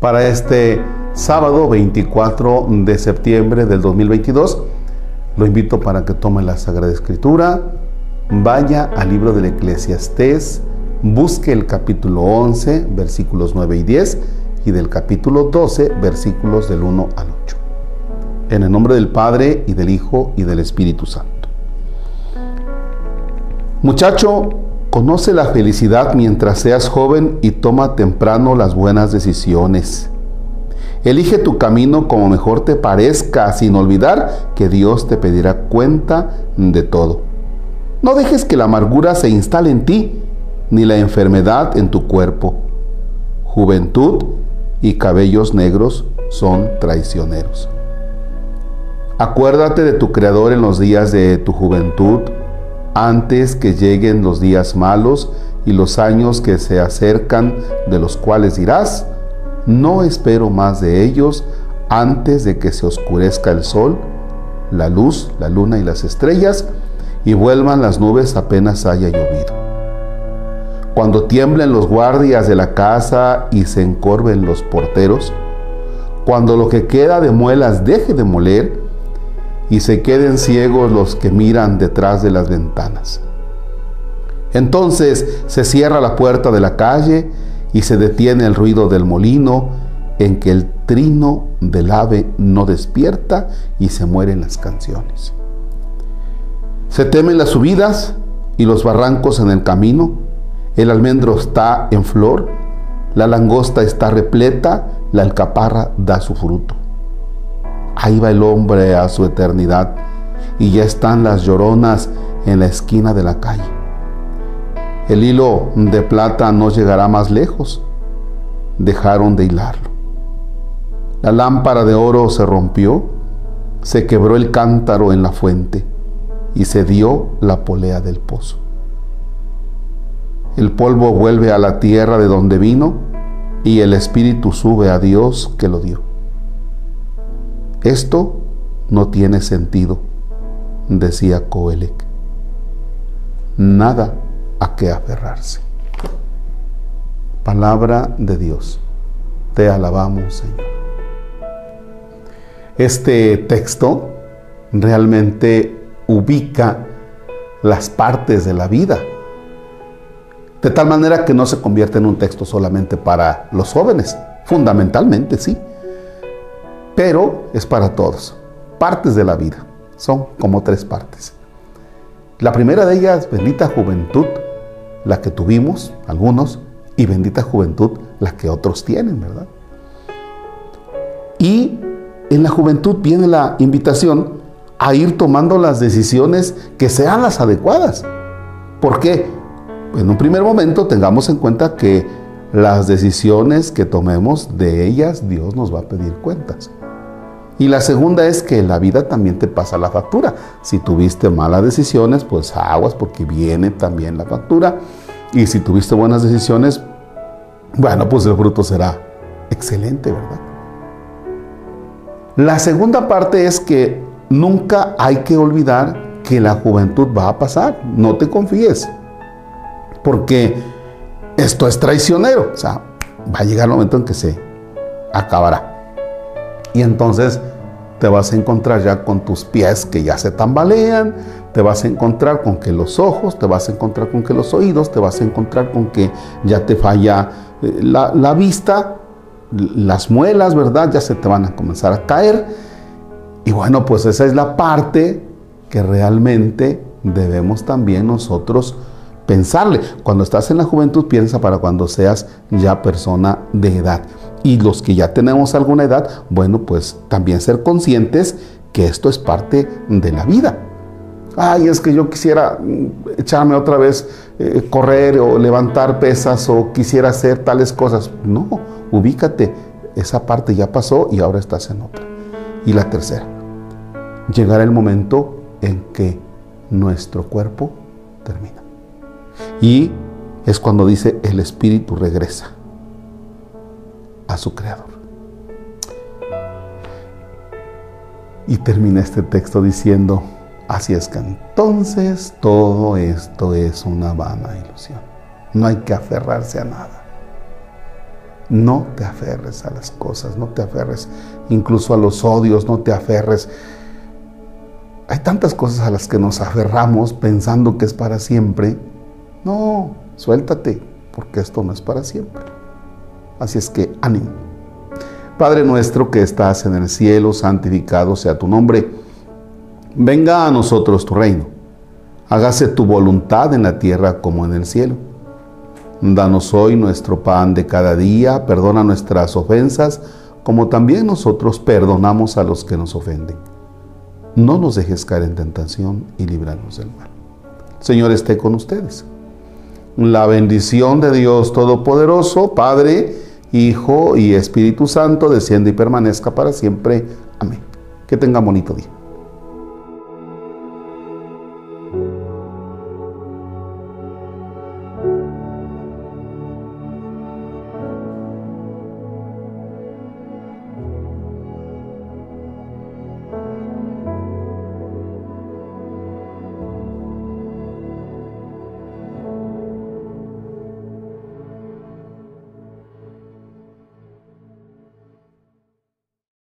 para este sábado 24 de septiembre del 2022. Lo invito para que tome la Sagrada Escritura, vaya al libro del Eclesiastés, busque el capítulo 11, versículos 9 y 10, y del capítulo 12, versículos del 1 al 8. En el nombre del Padre, y del Hijo, y del Espíritu Santo. Muchacho, conoce la felicidad mientras seas joven y toma temprano las buenas decisiones. Elige tu camino como mejor te parezca, sin olvidar que Dios te pedirá cuenta de todo. No dejes que la amargura se instale en ti, ni la enfermedad en tu cuerpo. Juventud y cabellos negros son traicioneros. Acuérdate de tu Creador en los días de tu juventud, antes que lleguen los días malos y los años que se acercan, de los cuales dirás, no espero más de ellos antes de que se oscurezca el sol, la luz, la luna y las estrellas, y vuelvan las nubes apenas haya llovido. Cuando tiemblen los guardias de la casa y se encorven los porteros, cuando lo que queda de muelas deje de moler y se queden ciegos los que miran detrás de las ventanas. Entonces se cierra la puerta de la calle y se detiene el ruido del molino en que el trino del ave no despierta y se mueren las canciones. Se temen las subidas y los barrancos en el camino, el almendro está en flor, la langosta está repleta, la alcaparra da su fruto. Ahí va el hombre a su eternidad y ya están las lloronas en la esquina de la calle. El hilo de plata no llegará más lejos. Dejaron de hilarlo. La lámpara de oro se rompió, se quebró el cántaro en la fuente y se dio la polea del pozo. El polvo vuelve a la tierra de donde vino y el espíritu sube a Dios que lo dio. Esto no tiene sentido, decía Coelec. Nada a qué aferrarse. Palabra de Dios. Te alabamos, Señor. Este texto realmente ubica las partes de la vida, de tal manera que no se convierte en un texto solamente para los jóvenes, fundamentalmente sí, pero es para todos, partes de la vida, son como tres partes. La primera de ellas, bendita juventud, la que tuvimos algunos, y bendita juventud, la que otros tienen, ¿verdad? Y en la juventud viene la invitación a ir tomando las decisiones que sean las adecuadas. ¿Por qué? En un primer momento tengamos en cuenta que las decisiones que tomemos de ellas Dios nos va a pedir cuentas. Y la segunda es que la vida también te pasa la factura. Si tuviste malas decisiones, pues aguas porque viene también la factura. Y si tuviste buenas decisiones, bueno, pues el fruto será excelente, ¿verdad? La segunda parte es que nunca hay que olvidar que la juventud va a pasar. No te confíes. Porque esto es traicionero. O sea, va a llegar el momento en que se acabará. Y entonces te vas a encontrar ya con tus pies que ya se tambalean, te vas a encontrar con que los ojos, te vas a encontrar con que los oídos, te vas a encontrar con que ya te falla eh, la, la vista, las muelas, ¿verdad? Ya se te van a comenzar a caer. Y bueno, pues esa es la parte que realmente debemos también nosotros pensarle. Cuando estás en la juventud, piensa para cuando seas ya persona de edad. Y los que ya tenemos alguna edad, bueno, pues también ser conscientes que esto es parte de la vida. Ay, es que yo quisiera mm, echarme otra vez, eh, correr o levantar pesas o quisiera hacer tales cosas. No, ubícate. Esa parte ya pasó y ahora estás en otra. Y la tercera, llegará el momento en que nuestro cuerpo termina. Y es cuando dice el espíritu regresa su creador. Y termina este texto diciendo, así es que entonces todo esto es una vana ilusión. No hay que aferrarse a nada. No te aferres a las cosas, no te aferres incluso a los odios, no te aferres. Hay tantas cosas a las que nos aferramos pensando que es para siempre. No, suéltate, porque esto no es para siempre. Así es que ánimo. Padre nuestro que estás en el cielo, santificado sea tu nombre. Venga a nosotros tu reino. Hágase tu voluntad en la tierra como en el cielo. Danos hoy nuestro pan de cada día, perdona nuestras ofensas, como también nosotros perdonamos a los que nos ofenden. No nos dejes caer en tentación y líbranos del mal. Señor esté con ustedes. La bendición de Dios Todopoderoso, Padre, Hijo y Espíritu Santo, desciende y permanezca para siempre. Amén. Que tenga bonito día.